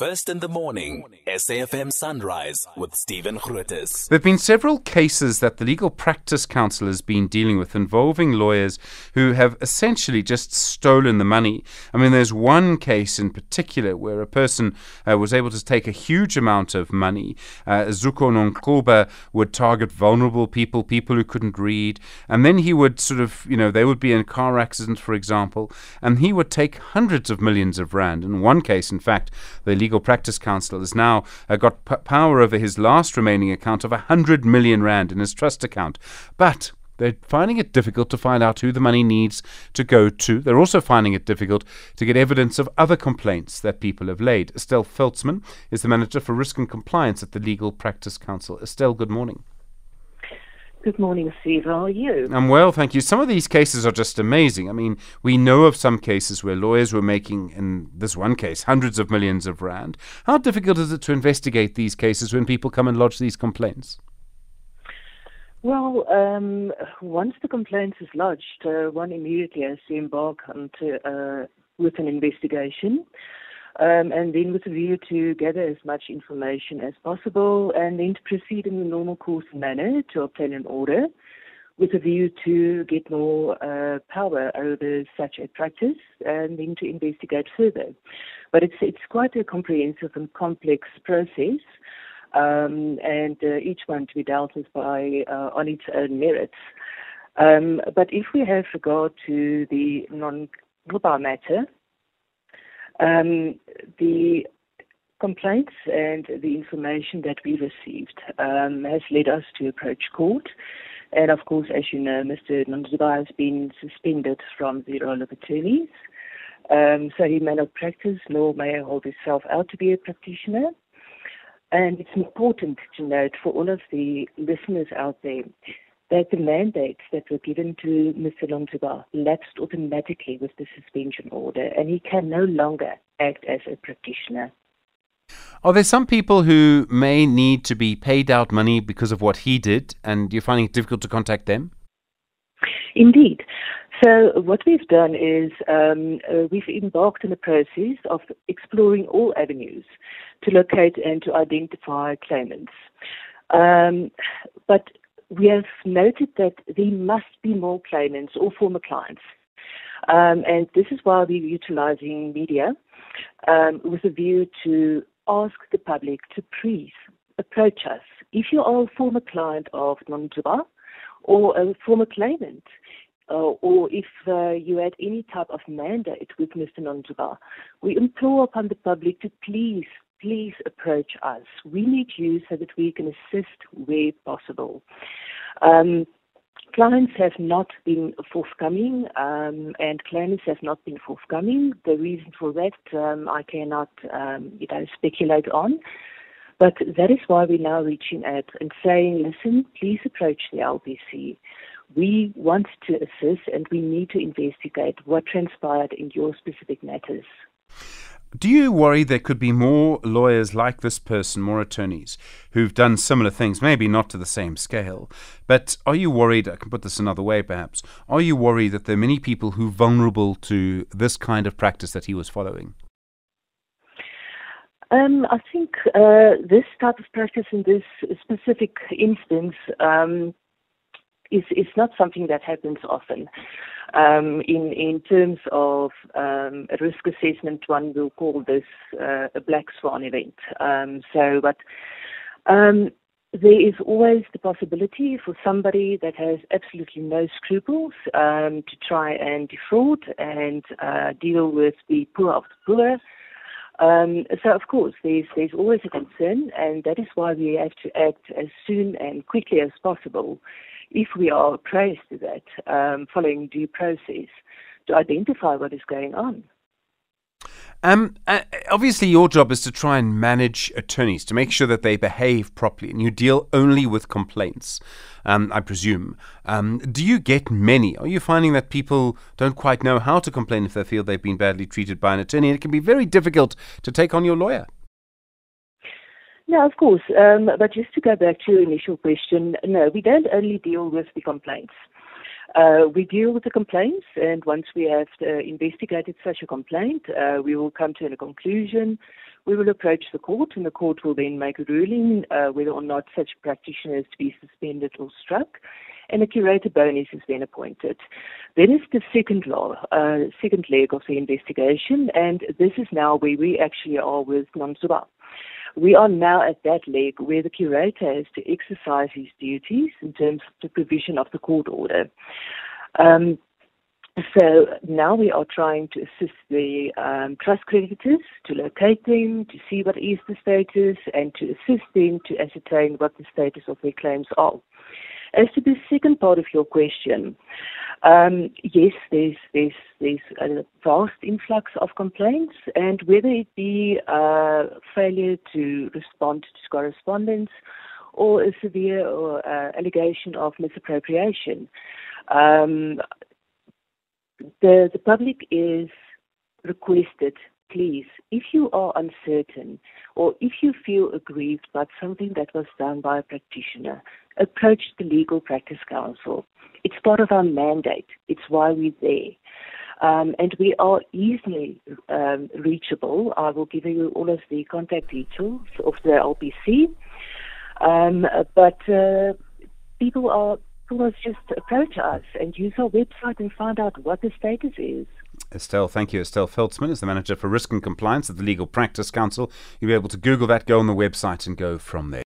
First in the morning, SAFM Sunrise with Stephen Grootes. There have been several cases that the Legal Practice Council has been dealing with involving lawyers who have essentially just stolen the money. I mean, there's one case in particular where a person uh, was able to take a huge amount of money. Uh, Zuko Nonxuba would target vulnerable people, people who couldn't read, and then he would sort of, you know, they would be in car accidents, for example, and he would take hundreds of millions of rand. In one case, in fact, the Legal Practice Council has now uh, got p- power over his last remaining account of 100 million rand in his trust account. But they're finding it difficult to find out who the money needs to go to. They're also finding it difficult to get evidence of other complaints that people have laid. Estelle Veldsman is the manager for risk and compliance at the Legal Practice Council. Estelle, good morning. Good morning, Steve. How are you? I'm well, thank you. Some of these cases are just amazing. I mean, we know of some cases where lawyers were making, in this one case, hundreds of millions of rand. How difficult is it to investigate these cases when people come and lodge these complaints? Well, um, once the complaint is lodged, uh, one immediately has to embark onto, uh, with an investigation. Um, and then with a view to gather as much information as possible and then to proceed in the normal course manner to obtain an order with a view to get more uh, power over such a practice and then to investigate further. But it's, it's quite a comprehensive and complex process. Um, and uh, each one to be dealt with by uh, on its own merits. Um, but if we have regard to the non-global matter, um, the complaints and the information that we received um, has led us to approach court. And of course, as you know, Mr. Nonxuba has been suspended from the roll of attorneys. Um, so he may not practice, nor may hold himself out to be a practitioner. And it's important to note for all of the listeners out there that the mandates that were given to Mr. Nonxuba lapsed automatically with the suspension order, and he can no longer act as a practitioner. Are there some people who may need to be paid out money because of what he did, and you're finding it difficult to contact them? Indeed. So what we've done is um, uh, we've embarked on a process of exploring all avenues to locate and to identify claimants. Um, but we have noted that there must be more claimants or former clients. Um, and this is why we're utilizing media um, with a view to ask the public to please approach us. If you are a former client of Nonxuba or a former claimant, uh, or if uh, you had any type of mandate with Mr. Nonxuba, we implore upon the public to please please approach us. We need you so that we can assist where possible. Um, clients have not been forthcoming um, and claimants have not been forthcoming. The reason for that um, I cannot um, you know, speculate on. But that is why we're now reaching out and saying, listen, please approach the LPC. We want to assist and we need to investigate what transpired in your specific matters. Do you worry there could be more lawyers like this person, more attorneys, who've done similar things, maybe not to the same scale? But are you worried, I can put this another way perhaps, are you worried that there are many people who are vulnerable to this kind of practice that he was following? Um, I think uh, this type of practice in this specific instance um, is, is not something that happens often. Um, in, in terms of um, risk assessment, one will call this uh, a black swan event. Um, so, but um, there is always the possibility for somebody that has absolutely no scruples um, to try and defraud and uh, deal with the poor of the poor. Um, so of course, there's there's always a concern, and that is why we have to act as soon and quickly as possible if we are appraised to that, um, following due process, to identify what is going on. Um, uh, obviously, your job is to try and manage attorneys to make sure that they behave properly, and you deal only with complaints. Um, I presume. Um, do you get many? Are you finding that people don't quite know how to complain if they feel they've been badly treated by an attorney? And it can be very difficult to take on your lawyer. No, of course. Um, but just to go back to your initial question, no, we don't only deal with the complaints. Uh, we deal with the complaints, and once we have uh, investigated such a complaint, uh, we will come to a conclusion. We will approach the court, and the court will then make a ruling uh, whether or not such practitioner is to be suspended or struck, and a curator bonis is then appointed. Then is the second law, uh, second leg of the investigation, and this is now where we actually are with Nonxuba. We are now at that leg where the curator has to exercise his duties in terms of the provision of the court order. Um, so now we are trying to assist the um, trust creditors to locate them, to see what is the status, and to assist them to ascertain what the status of their claims are. As to the second part of your question, um, yes, there's there's there's a vast influx of complaints, and whether it be uh, failure to respond to correspondence or a severe or, uh, allegation of misappropriation, um, the the public is requested please, if you are uncertain or if you feel aggrieved about something that was done by a practitioner, approach the Legal Practice Council. It's part of our mandate. It's why we're there. Um, and we are easily um, reachable. I will give you all of the contact details of the LPC. Um, but uh, people are people just approach us and use our website and find out what the status is. Estelle, thank you. Estelle Veldsman is the Manager for Risk and Compliance at the Legal Practice Council. You'll be able to Google that, go on the website, and go from there.